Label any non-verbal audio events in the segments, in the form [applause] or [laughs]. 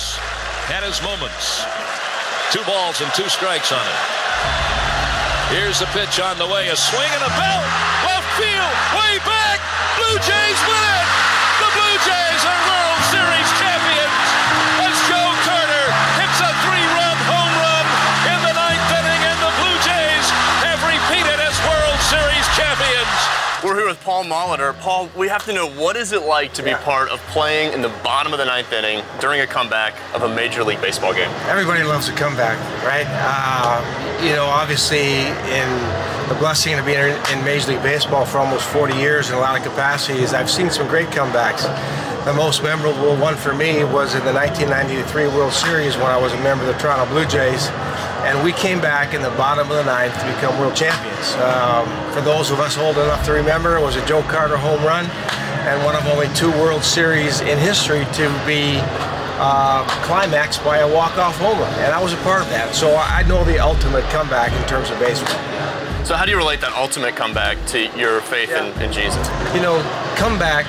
has had his moments. Two balls and two strikes on it. Here's the pitch on the way. A swing and a belt. Left field. Way back. Blue Jays win it. The Blue Jays are World Paul Molitor. Paul, we have to know what is it like to be part of playing in the bottom of the ninth inning during a comeback of a Major League Baseball game? Everybody loves a comeback, right? Uh, you know, obviously, in the blessing of being in Major League Baseball for almost 40 years in a lot of capacities, I've seen some great comebacks. The most memorable one for me was in the 1993 World Series when I was a member of the Toronto Blue Jays and we came back in the bottom of the ninth to become world champions. Um, for those of us old enough to remember, it was a Joe Carter home run and one of only two World Series in history to be uh, climaxed by a walk-off homer, and I was a part of that. So I know the ultimate comeback in terms of baseball. So how do you relate that ultimate comeback to your faith yeah. in, in, Jesus? You know, comeback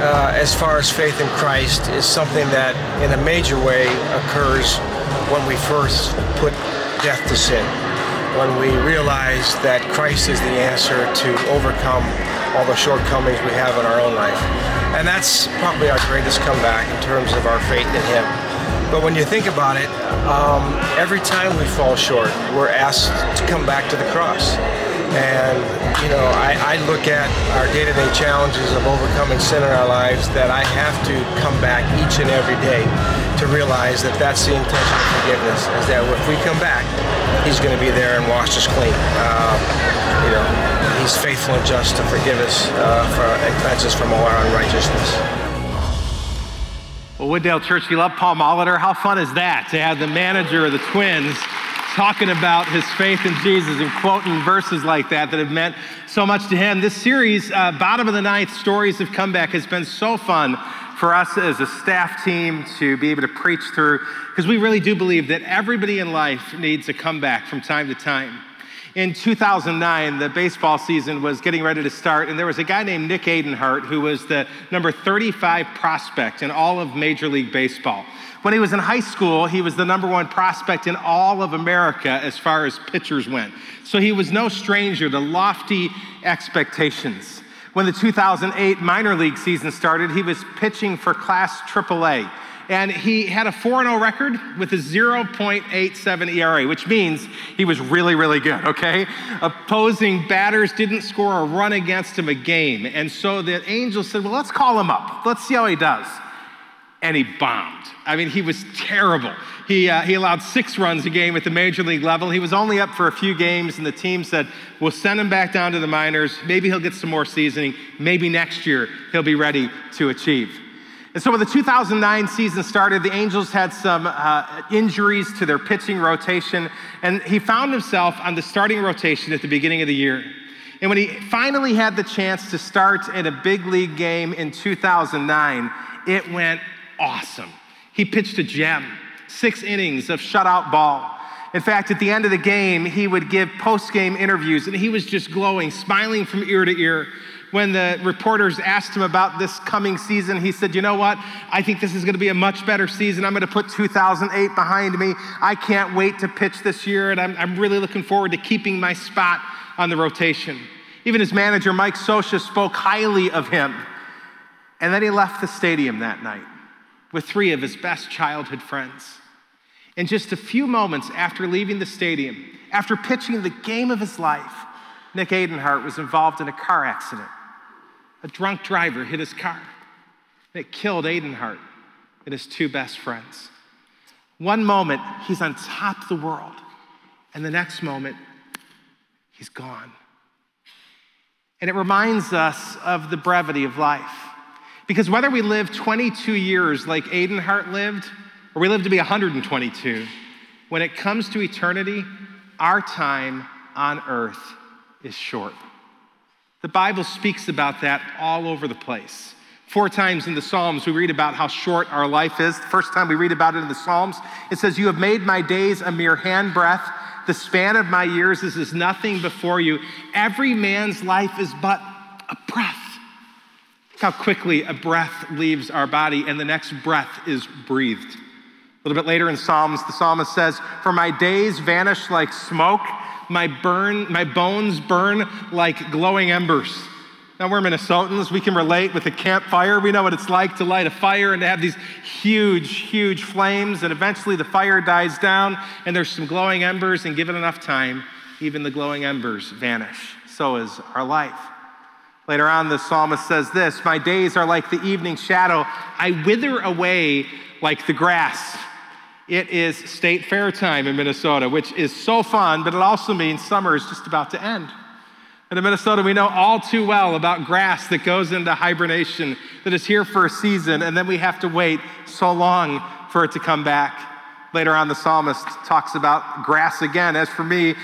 uh, as far as faith in Christ is something that in a major way occurs when we first put death to sin, when we realize that Christ is the answer to overcome all the shortcomings we have in our own life. And that's probably our greatest comeback in terms of our faith in Him. But when you think about it, um, every time we fall short, we're asked to come back to the cross. And, you know, I, I look at our day to day challenges of overcoming sin in our lives that I have to come back each and every day to realize that that's the intention of forgiveness, is that if we come back, He's going to be there and wash us clean. Uh, you know, He's faithful and just to forgive us uh, for, cleanse us from all our unrighteousness. Well, Wooddale Church, you love Paul Molitor. How fun is that to have the manager of the Twins talking about his faith in Jesus and quoting verses like that that have meant so much to him. This series, uh, Bottom of the Ninth Stories of Comeback, has been so fun for us as a staff team to be able to preach through because we really do believe that everybody in life needs a comeback from time to time. In 2009, the baseball season was getting ready to start, and there was a guy named Nick Adenhart who was the number 35 prospect in all of Major League Baseball. When he was in high school, he was the number one prospect in all of America as far as pitchers went. So he was no stranger to lofty expectations. When the 2008 minor league season started, he was pitching for Class AAA. And he had a 4 0 record with a 0.87 ERA, which means he was really, really good, okay? Opposing batters didn't score a run against him a game. And so the Angels said, well, let's call him up. Let's see how he does and he bombed. I mean, he was terrible. He, uh, he allowed six runs a game at the major league level. He was only up for a few games, and the team said, We'll send him back down to the minors. Maybe he'll get some more seasoning. Maybe next year he'll be ready to achieve. And so when the 2009 season started, the Angels had some uh, injuries to their pitching rotation, and he found himself on the starting rotation at the beginning of the year. And when he finally had the chance to start in a big league game in 2009, it went awesome. He pitched a gem, six innings of shutout ball. In fact, at the end of the game, he would give post game interviews, and he was just glowing, smiling from ear to ear. When the reporters asked him about this coming season, he said, You know what? I think this is going to be a much better season. I'm going to put 2008 behind me. I can't wait to pitch this year, and I'm, I'm really looking forward to keeping my spot on the rotation. Even his manager, Mike Scioscia, spoke highly of him. And then he left the stadium that night with three of his best childhood friends. In just a few moments after leaving the stadium, after pitching the game of his life, Nick Adenhart was involved in a car accident. A drunk driver hit his car. It killed Adenhart and his two best friends. One moment, he's on top of the world, and the next moment, he's gone. And it reminds us of the brevity of life. Because whether we live 22 years like Adenhart lived, or we live to be 122, when it comes to eternity, our time on earth is short. The Bible speaks about that all over the place. Four times in the Psalms, we read about how short our life is. The first time we read about it in the Psalms, it says, You have made my days a mere handbreadth. The span of my years is as nothing before you. Every man's life is but a breath how quickly a breath leaves our body and the next breath is breathed. A little bit later in Psalms, the psalmist says, For my days vanish like smoke, my, burn, my bones burn like glowing embers. Now, we're Minnesotans. We can relate with a campfire. We know what it's like to light a fire and to have these huge, huge flames, and eventually the fire dies down and there's some glowing embers, and given enough time, even the glowing embers vanish. So is our life. Later on, the psalmist says this My days are like the evening shadow, I wither away like the grass. It is state fair time in Minnesota, which is so fun, but it also means summer is just about to end. And in Minnesota, we know all too well about grass that goes into hibernation, that is here for a season, and then we have to wait so long for it to come back. Later on, the psalmist talks about grass again. As for me,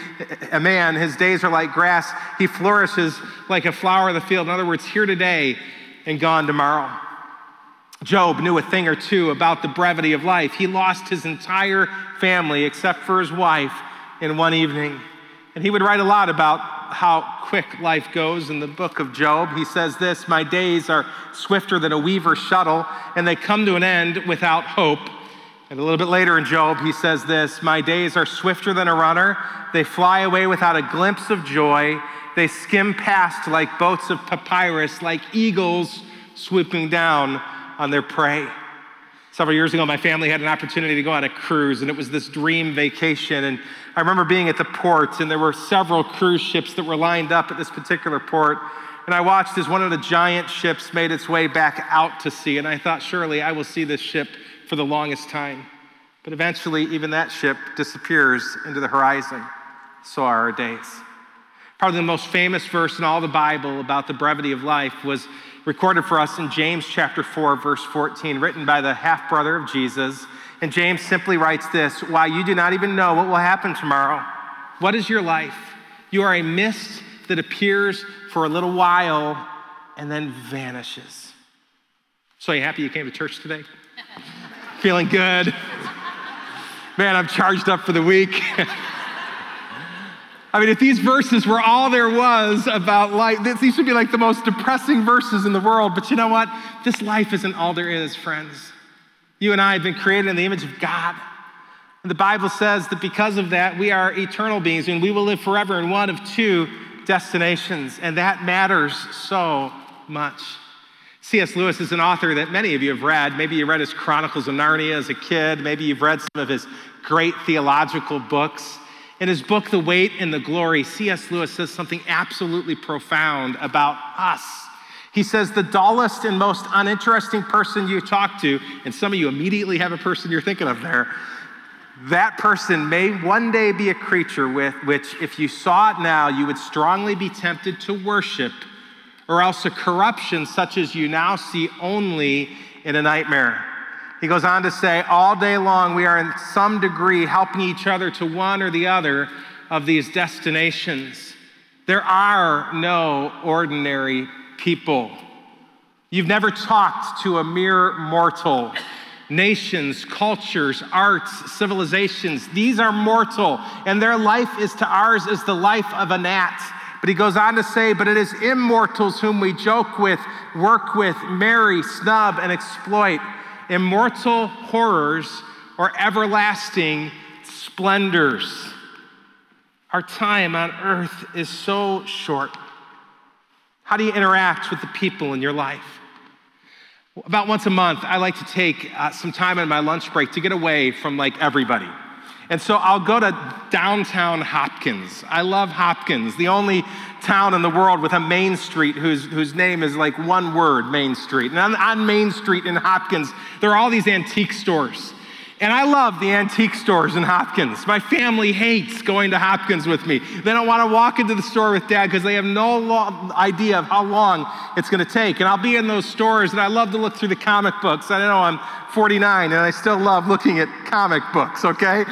a man, his days are like grass. He flourishes like a flower of the field. In other words, here today and gone tomorrow. Job knew a thing or two about the brevity of life. He lost his entire family except for his wife in one evening. And he would write a lot about how quick life goes in the book of Job. He says this My days are swifter than a weaver's shuttle, and they come to an end without hope. And a little bit later in Job, he says this My days are swifter than a runner, they fly away without a glimpse of joy. They skim past like boats of papyrus, like eagles swooping down on their prey. Several years ago, my family had an opportunity to go on a cruise, and it was this dream vacation. And I remember being at the port, and there were several cruise ships that were lined up at this particular port. And I watched as one of the giant ships made its way back out to sea. And I thought, surely I will see this ship for the longest time. But eventually, even that ship disappears into the horizon. So are our days. Probably the most famous verse in all the Bible about the brevity of life was recorded for us in James chapter 4, verse 14, written by the half brother of Jesus. And James simply writes this Why you do not even know what will happen tomorrow. What is your life? You are a mist that appears for a little while and then vanishes. So, are you happy you came to church today? [laughs] Feeling good? Man, I'm charged up for the week. [laughs] I mean, if these verses were all there was about life, these would be like the most depressing verses in the world. But you know what? This life isn't all there is, friends. You and I have been created in the image of God. And the Bible says that because of that, we are eternal beings and we will live forever in one of two destinations. And that matters so much. C.S. Lewis is an author that many of you have read. Maybe you read his Chronicles of Narnia as a kid. Maybe you've read some of his great theological books. In his book, The Weight and the Glory, C.S. Lewis says something absolutely profound about us. He says, The dullest and most uninteresting person you talk to, and some of you immediately have a person you're thinking of there, that person may one day be a creature with which, if you saw it now, you would strongly be tempted to worship, or else a corruption such as you now see only in a nightmare. He goes on to say, all day long, we are in some degree helping each other to one or the other of these destinations. There are no ordinary people. You've never talked to a mere mortal. Nations, cultures, arts, civilizations, these are mortal, and their life is to ours as the life of a gnat. But he goes on to say, But it is immortals whom we joke with, work with, marry, snub, and exploit immortal horrors or everlasting splendors. Our time on earth is so short. How do you interact with the people in your life? About once a month, I like to take uh, some time on my lunch break to get away from like everybody. And so I'll go to downtown Hopkins. I love Hopkins, the only town in the world with a main street whose, whose name is like one word, Main Street. And on, on Main Street in Hopkins, there are all these antique stores. And I love the antique stores in Hopkins. My family hates going to Hopkins with me. They don't want to walk into the store with dad because they have no lo- idea of how long it's going to take. And I'll be in those stores and I love to look through the comic books. I know I'm 49 and I still love looking at comic books, okay?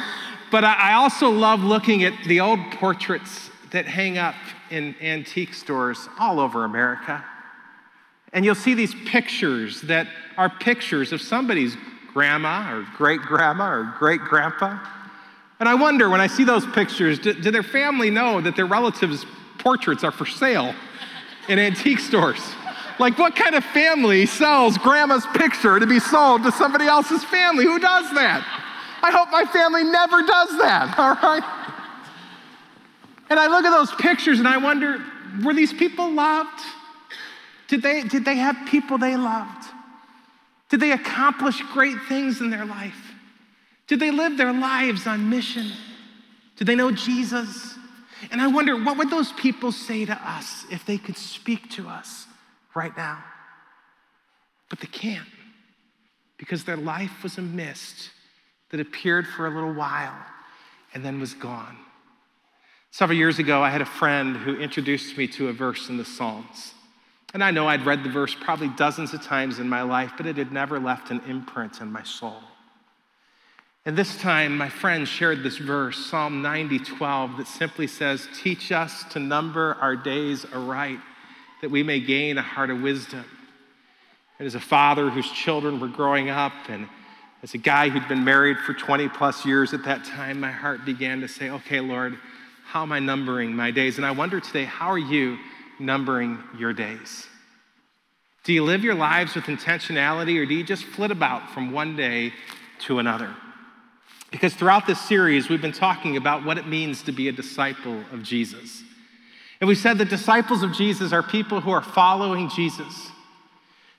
But I also love looking at the old portraits that hang up in antique stores all over America. And you'll see these pictures that are pictures of somebody's grandma or great grandma or great grandpa. And I wonder when I see those pictures, do, do, their family know that their relatives' portraits are for sale in antique stores? Like, what kind of family sells grandma's picture to be sold to somebody else's family? Who does that? I hope my family never does that, [laughs] all right? And I look at those pictures and I wonder were these people loved? Did they, did they have people they loved? Did they accomplish great things in their life? Did they live their lives on mission? Did they know Jesus? And I wonder, what would those people say to us if they could speak to us right now? But they can't because their life was a mist that appeared for a little while and then was gone. Several years ago, I had a friend who introduced me to a verse in the Psalms. And I know I'd read the verse probably dozens of times in my life, but it had never left an imprint in my soul. And this time, my friend shared this verse, Psalm 90, 12, that simply says, Teach us to number our days aright, that we may gain a heart of wisdom. And as a father whose children were growing up, and as a guy who'd been married for 20 plus years at that time, my heart began to say, Okay, Lord, how am I numbering my days? And I wonder today, how are you numbering your days? Do you live your lives with intentionality, or do you just flit about from one day to another? Because throughout this series, we've been talking about what it means to be a disciple of Jesus. And we said that disciples of Jesus are people who are following Jesus.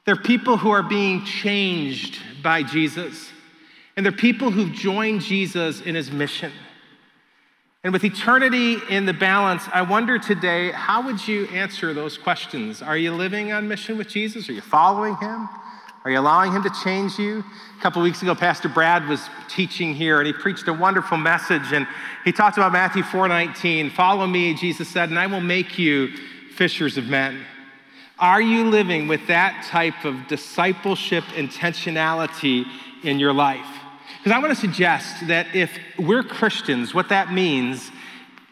They're people who are being changed by Jesus. And they're people who've joined Jesus in his mission. And with eternity in the balance, I wonder today, how would you answer those questions? Are you living on mission with Jesus? Are you following him? Are you allowing Him to change you? A couple weeks ago, Pastor Brad was teaching here and he preached a wonderful message. And he talked about Matthew 4:19. Follow me, Jesus said, and I will make you fishers of men. Are you living with that type of discipleship intentionality in your life? Because I want to suggest that if we're Christians, what that means,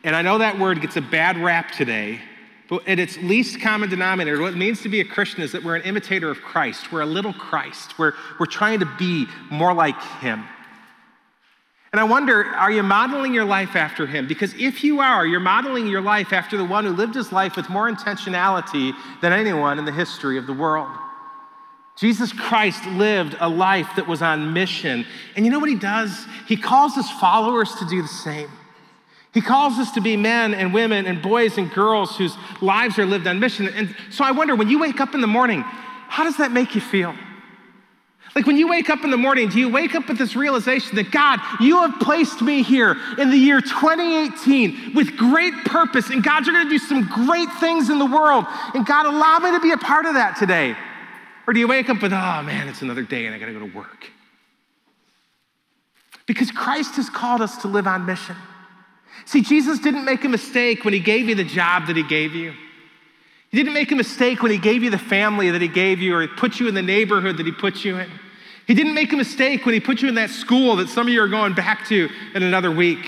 and I know that word gets a bad rap today, but at its least common denominator, what it means to be a Christian is that we're an imitator of Christ. We're a little Christ. We're, we're trying to be more like Him. And I wonder, are you modeling your life after Him? Because if you are, you're modeling your life after the one who lived his life with more intentionality than anyone in the history of the world. Jesus Christ lived a life that was on mission. And you know what He does? He calls His followers to do the same. He calls us to be men and women and boys and girls whose lives are lived on mission. And so I wonder when you wake up in the morning, how does that make you feel? Like when you wake up in the morning, do you wake up with this realization that God, you have placed me here in the year 2018 with great purpose, and God, you're gonna do some great things in the world, and God, allow me to be a part of that today? Or do you wake up with, oh man, it's another day and I gotta go to work? Because Christ has called us to live on mission. See, Jesus didn't make a mistake when he gave you the job that he gave you. He didn't make a mistake when he gave you the family that he gave you or he put you in the neighborhood that he put you in. He didn't make a mistake when he put you in that school that some of you are going back to in another week.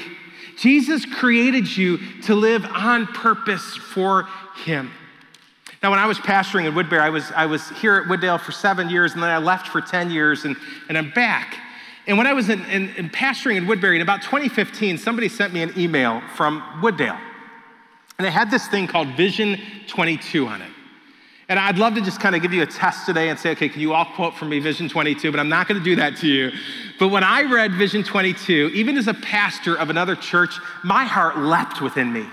Jesus created you to live on purpose for him. Now, when I was pastoring in Woodbury, I was, I was here at Wooddale for seven years, and then I left for 10 years, and, and I'm back. And when I was in, in, in, pastoring in Woodbury in about 2015, somebody sent me an email from Wooddale. And it had this thing called Vision 22 on it. And I'd love to just kind of give you a test today and say, okay, can you all quote from me Vision 22? But I'm not going to do that to you. But when I read Vision 22, even as a pastor of another church, my heart leapt within me.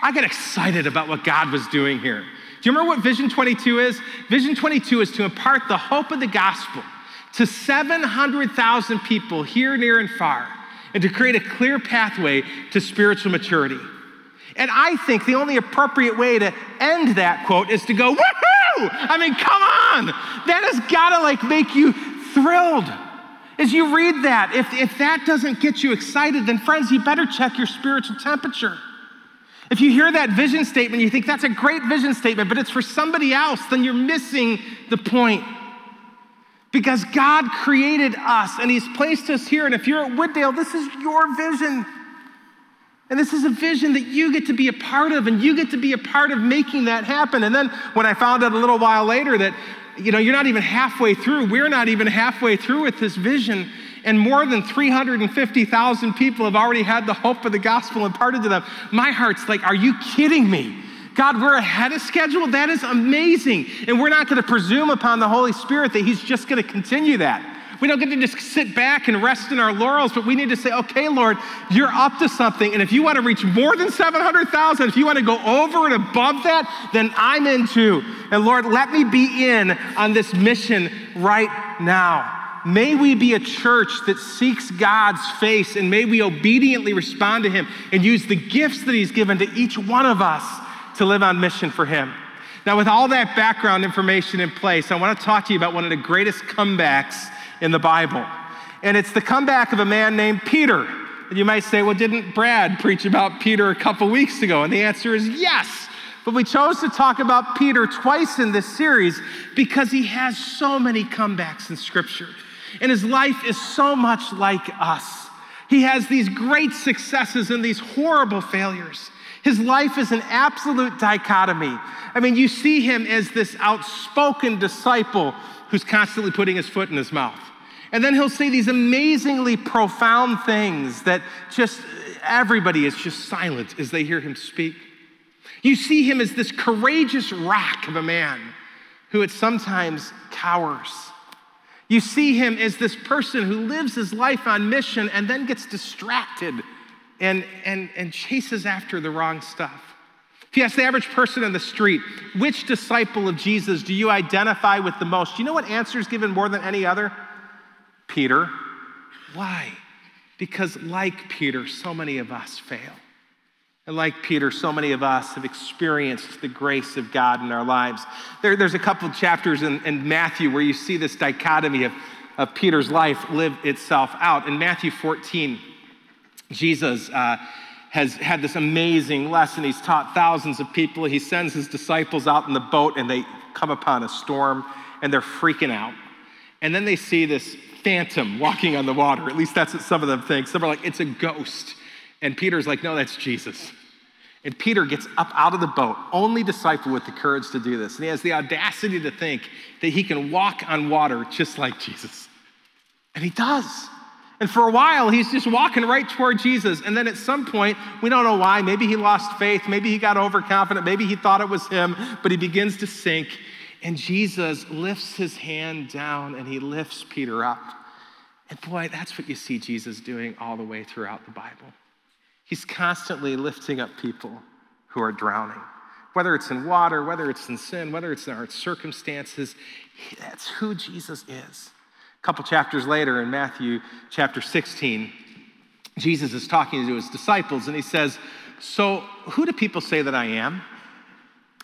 I got excited about what God was doing here. Do you remember what Vision 22 is? Vision 22 is to impart the hope of the gospel to 700,000 people here, near, and far, and to create a clear pathway to spiritual maturity. And I think the only appropriate way to end that quote is to go, woohoo! I mean, come on! That has gotta like make you thrilled. As you read that, if, if that doesn't get you excited, then friends, you better check your spiritual temperature. If you hear that vision statement, you think that's a great vision statement, but it's for somebody else, then you're missing the point. Because God created us and He's placed us here. And if you're at Wooddale, this is your vision. And this is a vision that you get to be a part of, and you get to be a part of making that happen. And then when I found out a little while later that, you know, you're not even halfway through, we're not even halfway through with this vision, and more than 350,000 people have already had the hope of the gospel imparted to them, my heart's like, are you kidding me? God, we're ahead of schedule? That is amazing. And we're not going to presume upon the Holy Spirit that He's just going to continue that. We don't get to just sit back and rest in our laurels, but we need to say, okay, Lord, you're up to something. And if you want to reach more than 700,000, if you want to go over and above that, then I'm in too. And Lord, let me be in on this mission right now. May we be a church that seeks God's face and may we obediently respond to Him and use the gifts that He's given to each one of us to live on mission for Him. Now, with all that background information in place, I want to talk to you about one of the greatest comebacks in the Bible. And it's the comeback of a man named Peter. And you might say, well, didn't Brad preach about Peter a couple weeks ago? And the answer is yes. But we chose to talk about Peter twice in this series because he has so many comebacks in Scripture. And his life is so much like us. He has these great successes and these horrible failures. His life is an absolute dichotomy. I mean, you see him as this outspoken disciple who's constantly putting his foot in his mouth. And then he'll say these amazingly profound things that just everybody is just silent as they hear him speak. You see him as this courageous rock of a man who at sometimes cowers. You see him as this person who lives his life on mission and then gets distracted and, and, and chases after the wrong stuff. If you ask the average person in the street, which disciple of Jesus do you identify with the most? Do you know what answer is given more than any other? Peter. Why? Because, like Peter, so many of us fail. And like Peter, so many of us have experienced the grace of God in our lives. There, there's a couple chapters in, in, Matthew where you see this dichotomy of, of Peter's life live itself out. In Matthew 14, Jesus uh, has had this amazing lesson. He's taught thousands of people. He sends his disciples out in the boat, and they come upon a storm, and they're freaking out. And then they see this phantom walking on the water. At least that's what some of them think. Some are like, it's a ghost. And Peter's like, no, that's Jesus. And Peter gets up out of the boat, only disciple with the courage to do this. And he has the audacity to think that he can walk on water just like Jesus. And he does. And for a while, he's just walking right toward Jesus. And then at some point, we don't know why. Maybe he lost faith. Maybe he got overconfident. Maybe he thought it was him, but he begins to sink. And Jesus lifts his hand down and he lifts Peter up. And boy, that's what you see Jesus doing all the way throughout the Bible. He's constantly lifting up people who are drowning. Whether it's in water, whether it's in sin, whether it's in our circumstances, that's who Jesus is. A couple chapters later in Matthew chapter 16, Jesus is talking to his disciples and he says, So, who do people say that I am?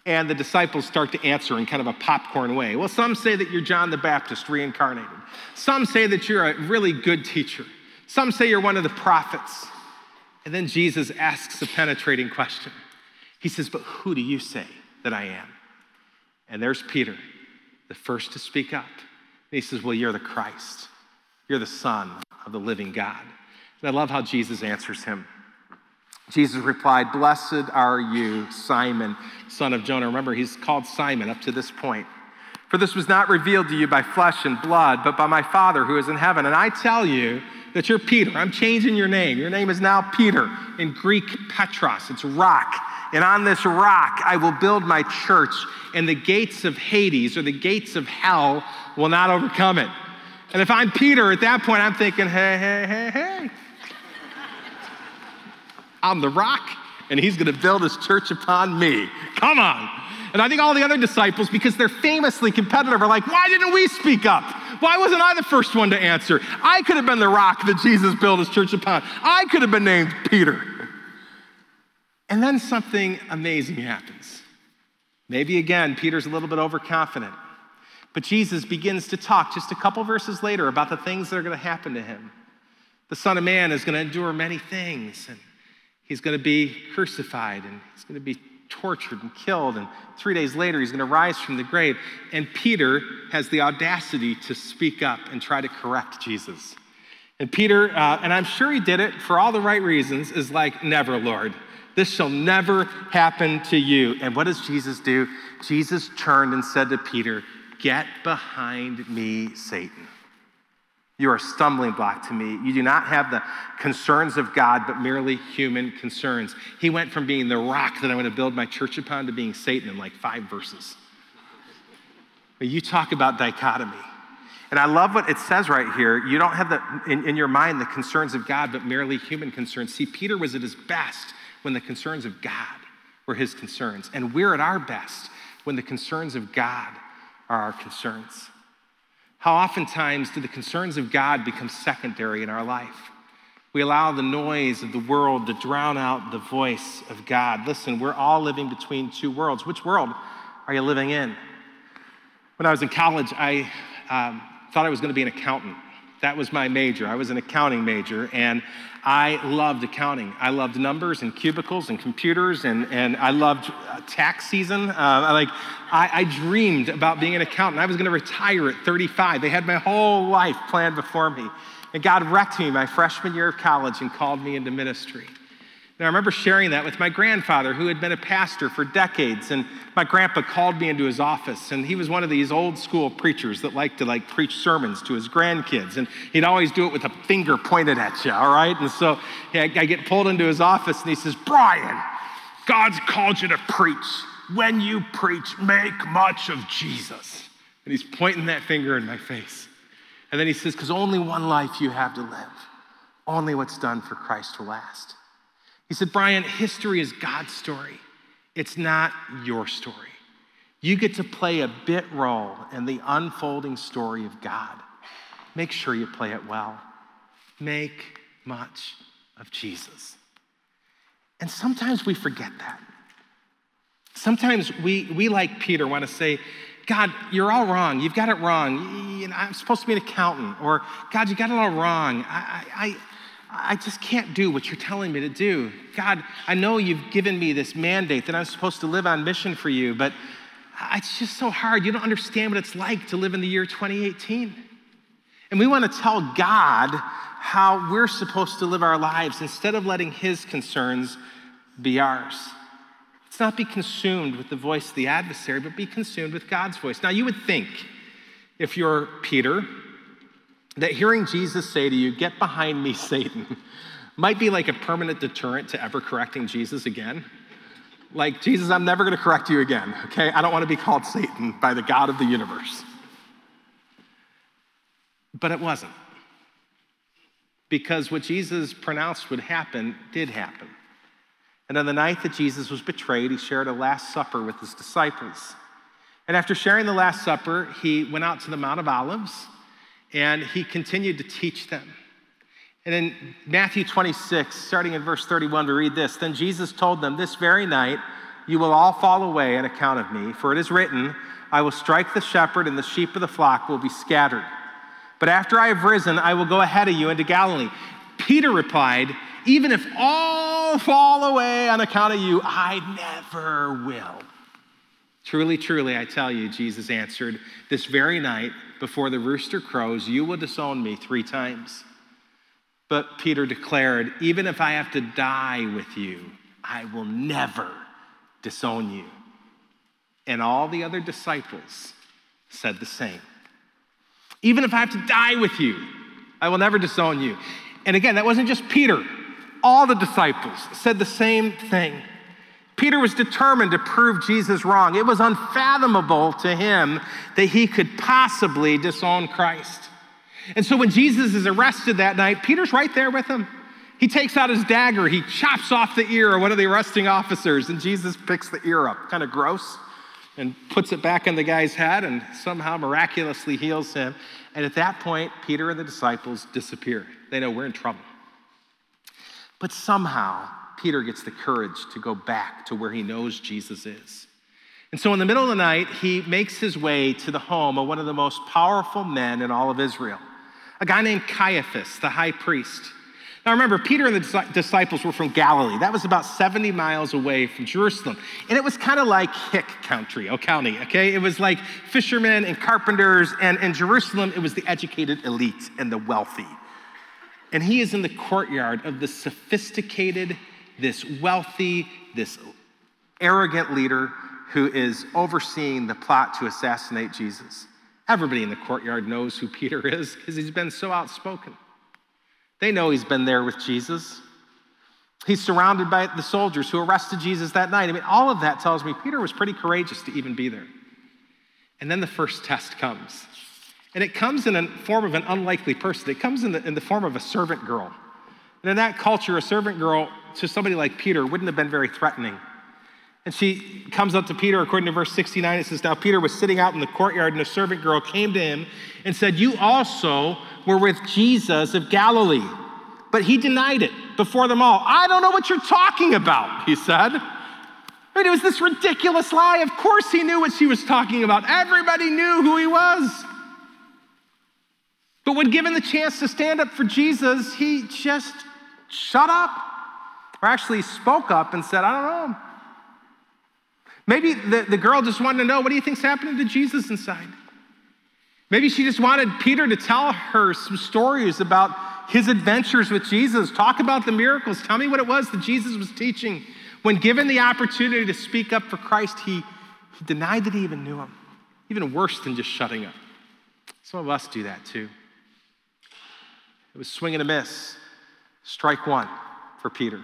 And the disciples start to answer in kind of a popcorn way. Well, some say that you're John the Baptist reincarnated. Some say that you're a really good teacher. Some say you're one of the prophets. And then Jesus asks a penetrating question. He says, But who do you say that I am? And there's Peter, the first to speak up. And he says, Well, you're the Christ. You're the Son of the living God. And I love how Jesus answers him. Jesus replied, Blessed are you, Simon, son of Jonah. Remember, he's called Simon up to this point. For this was not revealed to you by flesh and blood, but by my Father who is in heaven. And I tell you, that you're Peter. I'm changing your name. Your name is now Peter. In Greek, Petros. It's rock. And on this rock, I will build my church, and the gates of Hades or the gates of hell will not overcome it. And if I'm Peter at that point, I'm thinking, hey, hey, hey, hey. I'm the rock, and he's going to build his church upon me. Come on. And I think all the other disciples, because they're famously competitive, are like, why didn't we speak up? Why wasn't I the first one to answer? I could have been the rock that Jesus built his church upon. I could have been named Peter. And then something amazing happens. Maybe again, Peter's a little bit overconfident. But Jesus begins to talk just a couple verses later about the things that are going to happen to him. The Son of Man is going to endure many things, and he's going to be crucified, and he's going to be tortured and killed. And three days later, he's going to rise from the grave. And Peter has the audacity to speak up and try to correct Jesus. And Peter, uh, and I'm sure he did it for all the right reasons, is like, Never, Lord. This shall never happen to you. And what does Jesus do? Jesus turned and said to Peter, Get behind me, Satan. You are a stumbling block to me. You do not have the concerns of God, but merely human concerns. He went from being the rock that I'm going to build my church upon to being Satan in like five verses. But you talk about dichotomy. And I love what it says right here. You don't have the, in, in your mind the concerns of God, but merely human concerns. See, Peter was at his best when the concerns of God were his concerns. And we're at our best when the concerns of God are our concerns. How oftentimes do the concerns of God become secondary in our life? We allow the noise of the world to drown out the voice of God. Listen, we're all living between two worlds. Which world are you living in? When I was in college, I um, thought I was going to be an accountant. That was my major. I was an accounting major, and I loved accounting. I loved numbers and cubicles and computers, and, and I loved uh, tax season. Uh, like, I, I dreamed about being an accountant. I was going to retire at 35. They had my whole life planned before me. And God wrecked me my freshman year of college and called me into ministry. Now, I remember sharing that with my grandfather, who had been a pastor for decades. And my grandpa called me into his office, and he was one of these old school preachers that liked to like preach sermons to his grandkids. And he'd always do it with a finger pointed at you, all right? And so I get pulled into his office, and he says, Brian, God's called you to preach. When you preach, make much of Jesus. And he's pointing that finger in my face. And then he says, Because only one life you have to live. Only what's done for Christ will last. He said, Brian, history is God's story, it's not your story. You get to play a bit role in the unfolding story of God. Make sure you play it well. Make much of Jesus. And sometimes we forget that. Sometimes we, we like Peter, want to say, God, you're all wrong. You've got it wrong. You know, I'm supposed to be an accountant. Or, God, you got it all wrong. I, I, I just can't do what you're telling me to do. God, I know you've given me this mandate that I'm supposed to live on mission for you, but it's just so hard. You don't understand what it's like to live in the year 2018. And we want to tell God how we're supposed to live our lives instead of letting His concerns be ours. Let's not be consumed with the voice of the adversary, but be consumed with God's voice. Now, you would think, if you're Peter, that hearing Jesus say to you, Get behind me, [laughs] Satan, might be like a permanent deterrent to ever correcting Jesus again. Like, Jesus, I'm never going to correct you again, okay? I don't want to be called Satan by the God of the universe. But it wasn't. Because what Jesus pronounced would happen did happen. And on the night that Jesus was betrayed, he shared a Last Supper with his disciples. And after sharing the Last Supper, he went out to the Mount of Olives and he continued to teach them. And in Matthew 26, starting in verse 31, we read this Then Jesus told them, This very night you will all fall away on account of me, for it is written, I will strike the shepherd, and the sheep of the flock will be scattered. But after I have risen, I will go ahead of you into Galilee. Peter replied, even if all fall away on account of you, I never will. Truly, truly, I tell you, Jesus answered, this very night before the rooster crows, you will disown me three times. But Peter declared, even if I have to die with you, I will never disown you. And all the other disciples said the same. Even if I have to die with you, I will never disown you. And again, that wasn't just Peter all the disciples said the same thing. Peter was determined to prove Jesus wrong. It was unfathomable to him that he could possibly disown Christ. And so when Jesus is arrested that night, Peter's right there with him. He takes out his dagger, he chops off the ear of one of the arresting officers, and Jesus picks the ear up, kind of gross, and puts it back in the guy's head and somehow miraculously heals him. And at that point, Peter and the disciples disappear. They know we're in trouble. But somehow, Peter gets the courage to go back to where he knows Jesus is. And so, in the middle of the night, he makes his way to the home of one of the most powerful men in all of Israel, a guy named Caiaphas, the high priest. Now, remember, Peter and the disciples were from Galilee. That was about 70 miles away from Jerusalem. And it was kind of like hick country, O county, okay? It was like fishermen and carpenters. And in Jerusalem, it was the educated elite and the wealthy. And he is in the courtyard of the sophisticated, this wealthy, this arrogant leader who is overseeing the plot to assassinate Jesus. Everybody in the courtyard knows who Peter is because he's been so outspoken. They know he's been there with Jesus. He's surrounded by the soldiers who arrested Jesus that night. I mean, all of that tells me Peter was pretty courageous to even be there. And then the first test comes. And it comes in the form of an unlikely person. It comes in the, in the form of a servant girl. And in that culture, a servant girl to somebody like Peter wouldn't have been very threatening. And she comes up to Peter, according to verse 69, it says, Now Peter was sitting out in the courtyard, and a servant girl came to him and said, You also were with Jesus of Galilee. But he denied it before them all. I don't know what you're talking about, he said. I mean, it was this ridiculous lie. Of course, he knew what she was talking about. Everybody knew who he was. But when given the chance to stand up for Jesus, he just shut up, or actually spoke up and said, I don't know. Maybe the, the girl just wanted to know what do you think's happening to Jesus inside? Maybe she just wanted Peter to tell her some stories about his adventures with Jesus. Talk about the miracles. Tell me what it was that Jesus was teaching. When given the opportunity to speak up for Christ, he, he denied that he even knew him. Even worse than just shutting up. Some of us do that too. It was swing and a miss. Strike one for Peter.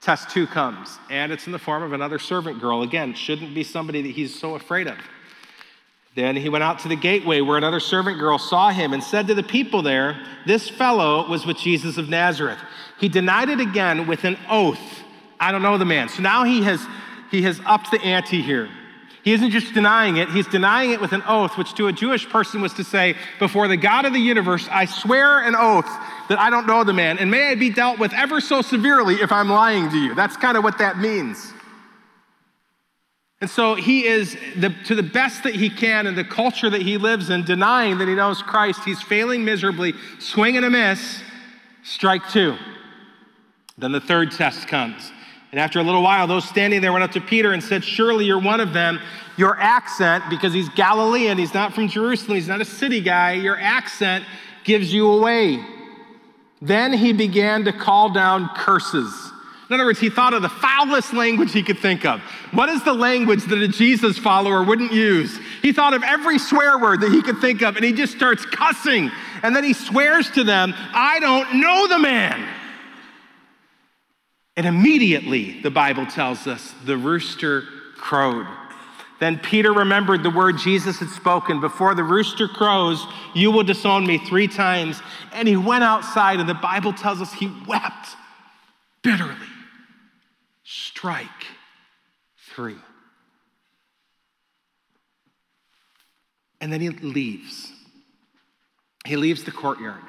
Test two comes, and it's in the form of another servant girl. Again, shouldn't be somebody that he's so afraid of. Then he went out to the gateway where another servant girl saw him and said to the people there, This fellow was with Jesus of Nazareth. He denied it again with an oath. I don't know the man. So now he has, he has upped the ante here. He isn't just denying it, he's denying it with an oath, which to a Jewish person was to say, Before the God of the universe, I swear an oath that I don't know the man, and may I be dealt with ever so severely if I'm lying to you. That's kind of what that means. And so he is, the, to the best that he can in the culture that he lives in, denying that he knows Christ. He's failing miserably, swing and a miss, strike two. Then the third test comes. And after a little while, those standing there went up to Peter and said, Surely you're one of them. Your accent, because he's Galilean, he's not from Jerusalem, he's not a city guy, your accent gives you away. Then he began to call down curses. In other words, he thought of the foulest language he could think of. What is the language that a Jesus follower wouldn't use? He thought of every swear word that he could think of, and he just starts cussing. And then he swears to them, I don't know the man. And immediately, the Bible tells us, the rooster crowed. Then Peter remembered the word Jesus had spoken Before the rooster crows, you will disown me three times. And he went outside, and the Bible tells us he wept bitterly. Strike three. And then he leaves. He leaves the courtyard.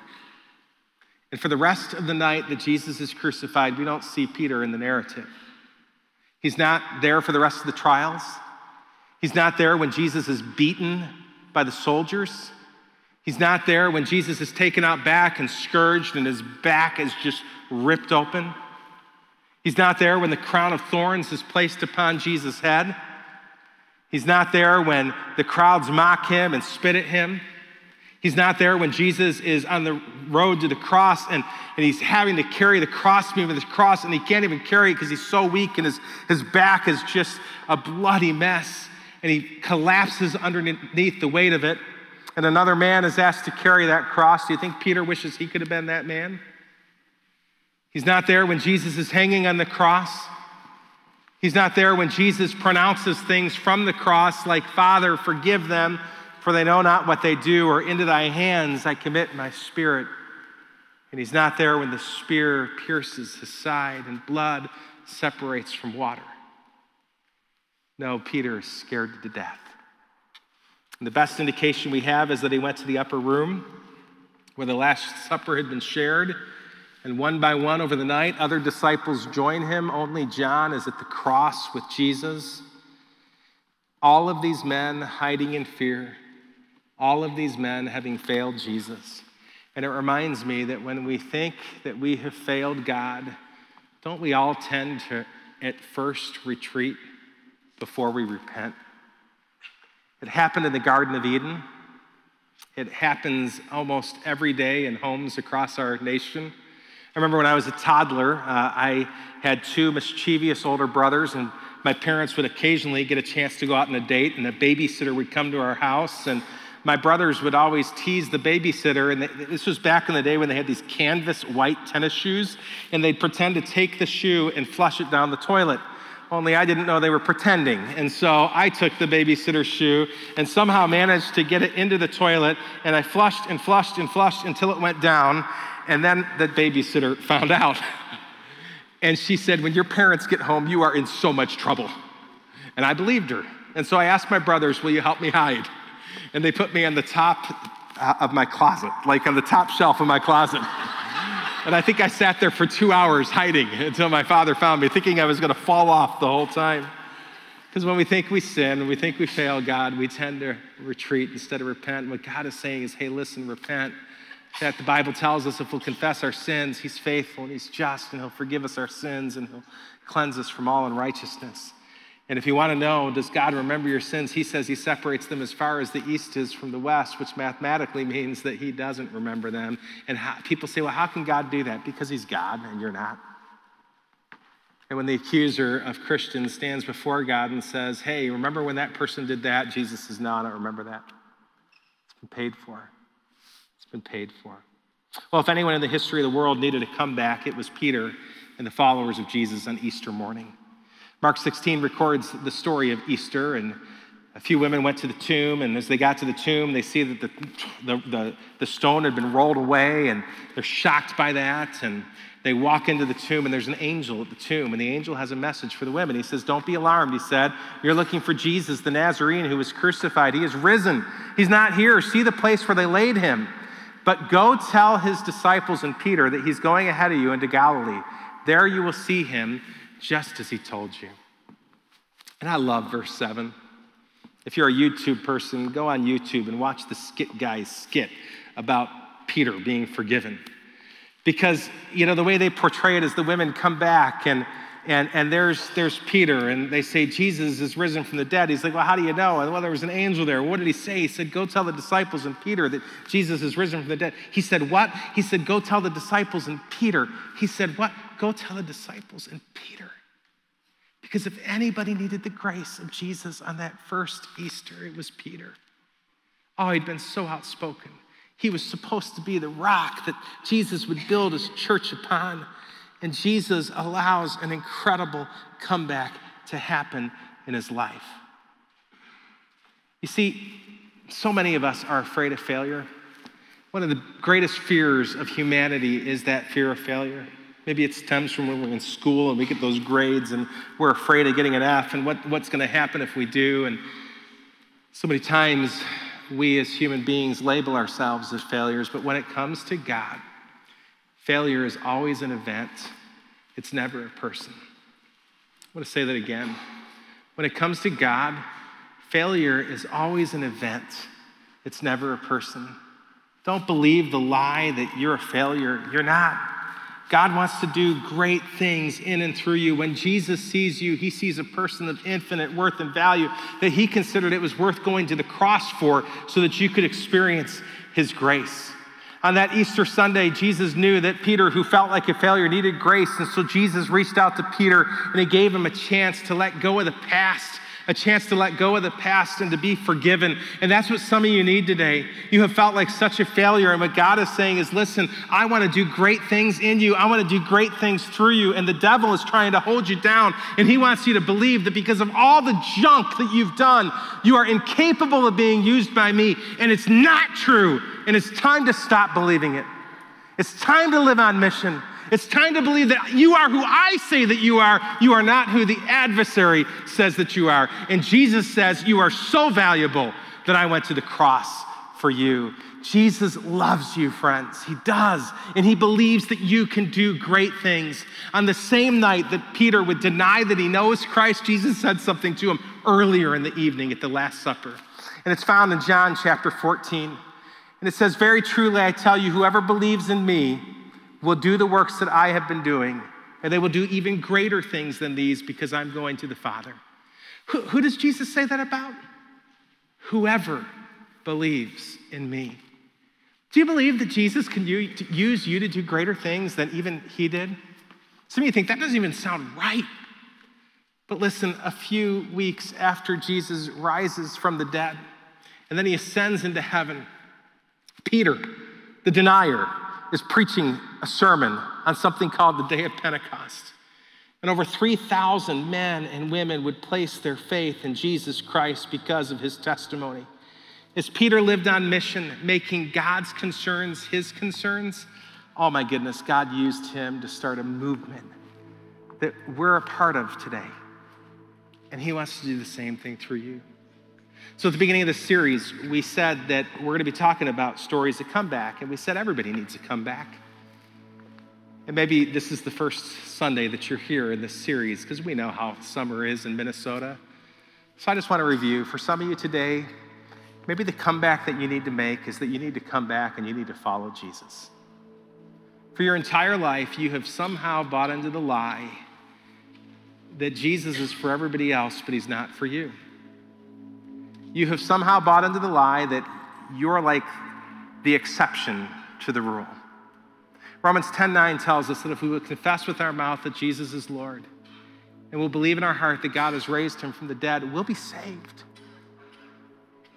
And for the rest of the night that Jesus is crucified, we don't see Peter in the narrative. He's not there for the rest of the trials. He's not there when Jesus is beaten by the soldiers. He's not there when Jesus is taken out back and scourged and his back is just ripped open. He's not there when the crown of thorns is placed upon Jesus' head. He's not there when the crowds mock him and spit at him. He's not there when Jesus is on the road to the cross and, and he's having to carry the crossbeam of the cross and he can't even carry it because he's so weak and his, his back is just a bloody mess and he collapses underneath the weight of it. And another man is asked to carry that cross. Do you think Peter wishes he could have been that man? He's not there when Jesus is hanging on the cross. He's not there when Jesus pronounces things from the cross like, Father, forgive them for they know not what they do, or into thy hands I commit my spirit. And he's not there when the spear pierces his side and blood separates from water. No, Peter is scared to death. And the best indication we have is that he went to the upper room where the Last Supper had been shared. And one by one over the night, other disciples join him. Only John is at the cross with Jesus. All of these men hiding in fear all of these men having failed Jesus. And it reminds me that when we think that we have failed God, don't we all tend to at first retreat before we repent? It happened in the Garden of Eden. It happens almost every day in homes across our nation. I remember when I was a toddler, uh, I had two mischievous older brothers, and my parents would occasionally get a chance to go out on a date, and a babysitter would come to our house. And my brothers would always tease the babysitter, and they, this was back in the day when they had these canvas white tennis shoes, and they'd pretend to take the shoe and flush it down the toilet. Only I didn't know they were pretending. And so I took the babysitter's shoe and somehow managed to get it into the toilet. And I flushed and flushed and flushed until it went down. And then the babysitter found out. [laughs] And she said, When your parents get home, you are in so much trouble. And I believed her. And so I asked my brothers, Will you help me hide? And they put me on the top uh, of my closet, like on the top shelf of my closet. [laughs] And I think I sat there for two hours hiding until my father found me, thinking I was going to fall off the whole time. Because when we think we sin, when we think we fail God, we tend to retreat instead of repent. What God is saying is, hey, listen, repent. That the Bible tells us if we'll confess our sins, He's faithful and He's just, and He'll forgive us our sins and He'll cleanse us from all unrighteousness. And if you want to know, does God remember your sins? He says He separates them as far as the east is from the west, which mathematically means that He doesn't remember them. And how, people say, well, how can God do that? Because He's God and you're not. And when the accuser of Christians stands before God and says, hey, remember when that person did that? Jesus says, no, I don't remember that. It's been paid for. It's been paid for. Well, if anyone in the history of the world needed a comeback, it was Peter and the followers of Jesus on Easter morning. Mark 16 records the story of Easter, and a few women went to the tomb, and as they got to the tomb, they see that the, the, the, the, stone had been rolled away, and they're shocked by that. And they walk into the tomb, and there's an angel at the tomb, and the angel has a message for the women. He says, Don't be alarmed. He said, You're looking for Jesus, the Nazarene, who was crucified. He is risen. He's not here. See the place where they laid him. But go tell his disciples and Peter that he's going ahead of you into Galilee. There you will see him just as he told you. And I love verse 7. If you're a YouTube person, go on YouTube and watch the skit guys skit about Peter being forgiven. Because, you know, the way they portray it is the women come back and and, and there's, there's Peter, and they say, Jesus is risen from the dead. He's like, Well, how do you know? And, well, there was an angel there. What did he say? He said, Go tell the disciples and Peter that Jesus is risen from the dead. He said, What? He said, Go tell the disciples and Peter. He said, What? Go tell the disciples and Peter. Because if anybody needed the grace of Jesus on that first Easter, it was Peter. Oh, he'd been so outspoken. He was supposed to be the rock that Jesus would build his church upon. And Jesus allows an incredible comeback to happen in his life. You see, so many of us are afraid of failure. One of the greatest fears of humanity is that fear of failure. Maybe it stems from when we're in school and we get those grades and we're afraid of getting an F and what, what's going to happen if we do. And so many times we as human beings label ourselves as failures, but when it comes to God, Failure is always an event, it's never a person. I want to say that again. When it comes to God, failure is always an event, it's never a person. Don't believe the lie that you're a failure. You're not. God wants to do great things in and through you. When Jesus sees you, he sees a person of infinite worth and value that he considered it was worth going to the cross for so that you could experience his grace. On that Easter Sunday, Jesus knew that Peter, who felt like a failure, needed grace. And so Jesus reached out to Peter and he gave him a chance to let go of the past a chance to let go of the past and to be forgiven. And that's what some of you need today. You have felt like such a failure. And what God is saying is listen, I want to do great things in you, I want to do great things through you. And the devil is trying to hold you down. And he wants you to believe that because of all the junk that you've done, you are incapable of being used by me. And it's not true. And it's time to stop believing it. It's time to live on mission. It's time to believe that you are who I say that you are. You are not who the adversary says that you are. And Jesus says, You are so valuable that I went to the cross for you. Jesus loves you, friends. He does. And he believes that you can do great things. On the same night that Peter would deny that he knows Christ, Jesus said something to him earlier in the evening at the Last Supper. And it's found in John chapter 14. And it says, Very truly, I tell you, whoever believes in me, will do the works that I have been doing, and they will do even greater things than these because I'm going to the Father. Who, who does Jesus say that about? Whoever believes in me. Do you believe that Jesus can use you to do greater things than even he did? Some of you think that doesn't even sound right. But listen, a few weeks after Jesus rises from the dead, and then he ascends into heaven, Peter, the denier, is preaching a sermon on something called the Day of Pentecost. And over 3,000 men and women would place their faith in Jesus Christ because of his testimony. As Peter lived on mission, making God's concerns his concerns, oh my goodness, God used him to start a movement that we're a part of today. And he wants to do the same thing through you. So, at the beginning of this series, we said that we're going to be talking about stories that come back, and we said everybody needs to come back. And maybe this is the first Sunday that you're here in this series because we know how summer is in Minnesota. So, I just want to review for some of you today, maybe the comeback that you need to make is that you need to come back and you need to follow Jesus. For your entire life, you have somehow bought into the lie that Jesus is for everybody else, but he's not for you. You have somehow bought into the lie that you're like the exception to the rule. Romans 10:9 tells us that if we will confess with our mouth that Jesus is Lord and we'll believe in our heart that God has raised him from the dead, we'll be saved.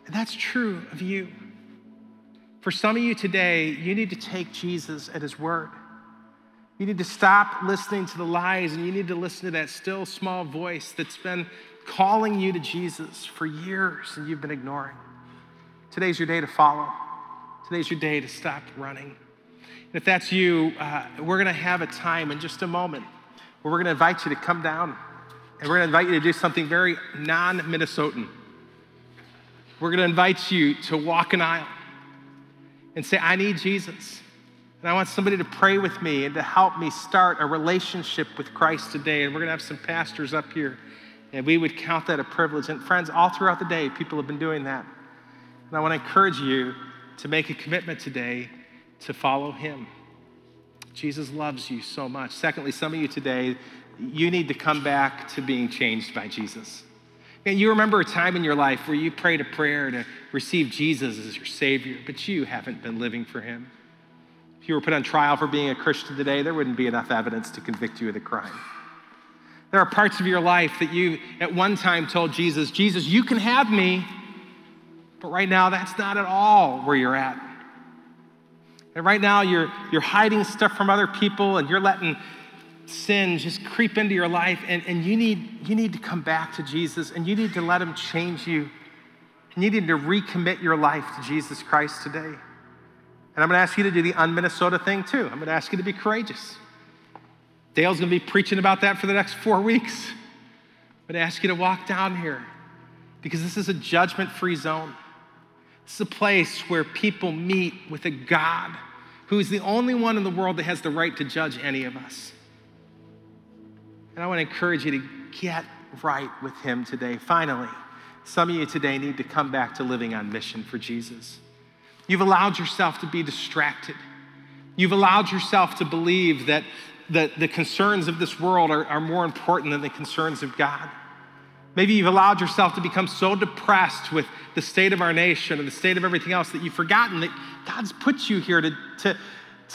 And that's true of you. For some of you today, you need to take Jesus at his word. You need to stop listening to the lies and you need to listen to that still small voice that's been calling you to Jesus for years and you've been ignoring. Today's your day to follow. Today's your day to stop running. And if that's you, uh, we're going to have a time in just a moment where we're going to invite you to come down and we're going to invite you to do something very non Minnesotan. We're going to invite you to walk an aisle and say, I need Jesus. And I want somebody to pray with me and to help me start a relationship with Christ today. And we're going to have some pastors up here. And we would count that a privilege. And friends, all throughout the day, people have been doing that. And I want to encourage you to make a commitment today to follow him. Jesus loves you so much. Secondly, some of you today, you need to come back to being changed by Jesus. And you remember a time in your life where you prayed a prayer to receive Jesus as your Savior, but you haven't been living for him. If you were put on trial for being a Christian today, there wouldn't be enough evidence to convict you of the crime. There are parts of your life that you at one time told Jesus, Jesus, you can have me, but right now that's not at all where you're at. And right now you're, you're hiding stuff from other people and you're letting sin just creep into your life, and, and you, need, you need to come back to Jesus and you need to let Him change you. And you need to recommit your life to Jesus Christ today. And I'm going to ask you to do the un-Minnesota thing too. I'm going to ask you to be courageous. Dale's going to be preaching about that for the next four weeks. Going to ask you to walk down here because this is a judgment free zone. Is a place where people meet with a God who is the only one in the world that has the right to judge any of us. And I want to encourage you to get right with Him today. Finally, some of you today need to come back to living on mission for Jesus. You've allowed yourself to be distracted. You've allowed yourself to believe that the, the concerns of this world are, are more important than the concerns of God. Maybe you've allowed yourself to become so depressed with the state of our nation and the state of everything else that you've forgotten that God's put you here to, to,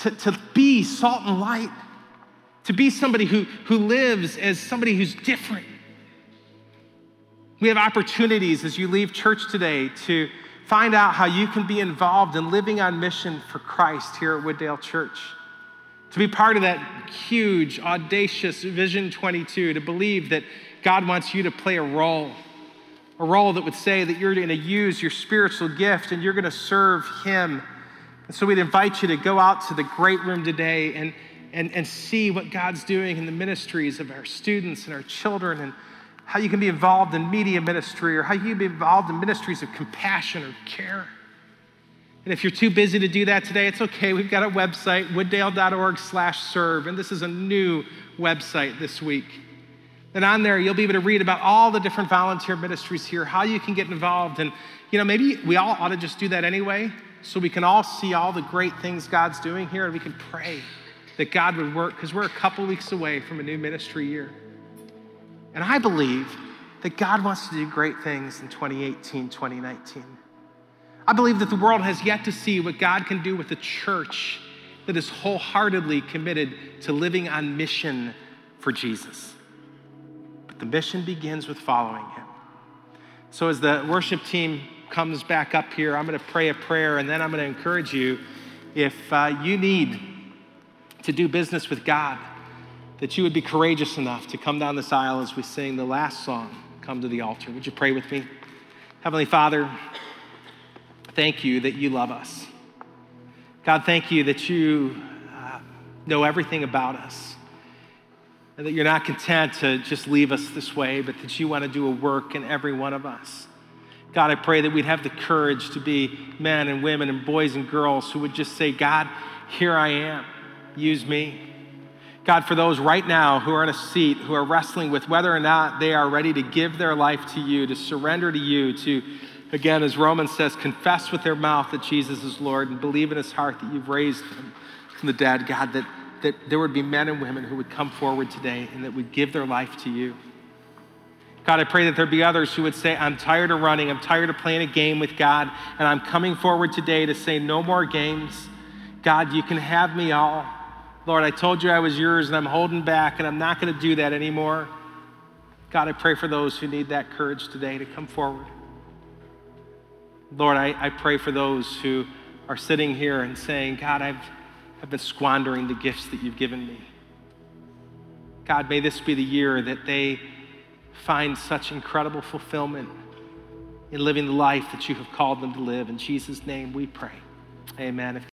to, to be salt and light, to be somebody who, who lives as somebody who's different. We have opportunities as you leave church today to Find out how you can be involved in living on mission for Christ here at Wooddale Church. To be part of that huge, audacious Vision 22, to believe that God wants you to play a role, a role that would say that you're going to use your spiritual gift and you're going to serve Him. And so we'd invite you to go out to the great room today and, and, and see what God's doing in the ministries of our students and our children and how you can be involved in media ministry or how you can be involved in ministries of compassion or care. And if you're too busy to do that today, it's okay. We've got a website, wooddale.org slash serve, and this is a new website this week. And on there, you'll be able to read about all the different volunteer ministries here, how you can get involved. And, you know, maybe we all ought to just do that anyway, so we can all see all the great things God's doing here, and we can pray that God would work, because we're a couple weeks away from a new ministry year. And I believe that God wants to do great things in 2018, 2019. I believe that the world has yet to see what God can do with a church that is wholeheartedly committed to living on mission for Jesus. But the mission begins with following Him. So, as the worship team comes back up here, I'm going to pray a prayer and then I'm going to encourage you if uh, you need to do business with God that you would be courageous enough to come down this aisle as we sing the last song, Come to the Altar. Would you pray with me? Heavenly Father, thank you that you love us. God, thank you that you uh, know everything about us. And that you're not content to just leave us this way, but that you want to do a work in every one of us. God, I pray that we'd have the courage to be men and women and boys and girls who would just say, God, here I am. Use me. God, for those right now who are in a seat, who are wrestling with whether or not they are ready to give their life to you, to surrender to you, to, again, as Romans says, confess with their mouth that Jesus is Lord and believe in his heart that you've raised him from the dead, God, that, that there would be men and women who would come forward today and that would give their life to you. God, I pray that there be others who would say, I'm tired of running, I'm tired of playing a game with God, and I'm coming forward today to say, no more games. God, you can have me all. Lord, I told you I was yours, and I'm holding back, and I'm not going to do that anymore. God, I pray for those who need that courage today to come forward. Lord, I, I pray for those who are sitting here and saying, God, I've, I've been squandering the gifts that you've given me. God, may this be the year that they find such incredible fulfillment in living the life that you have called them to live. In Jesus' name we pray. Amen.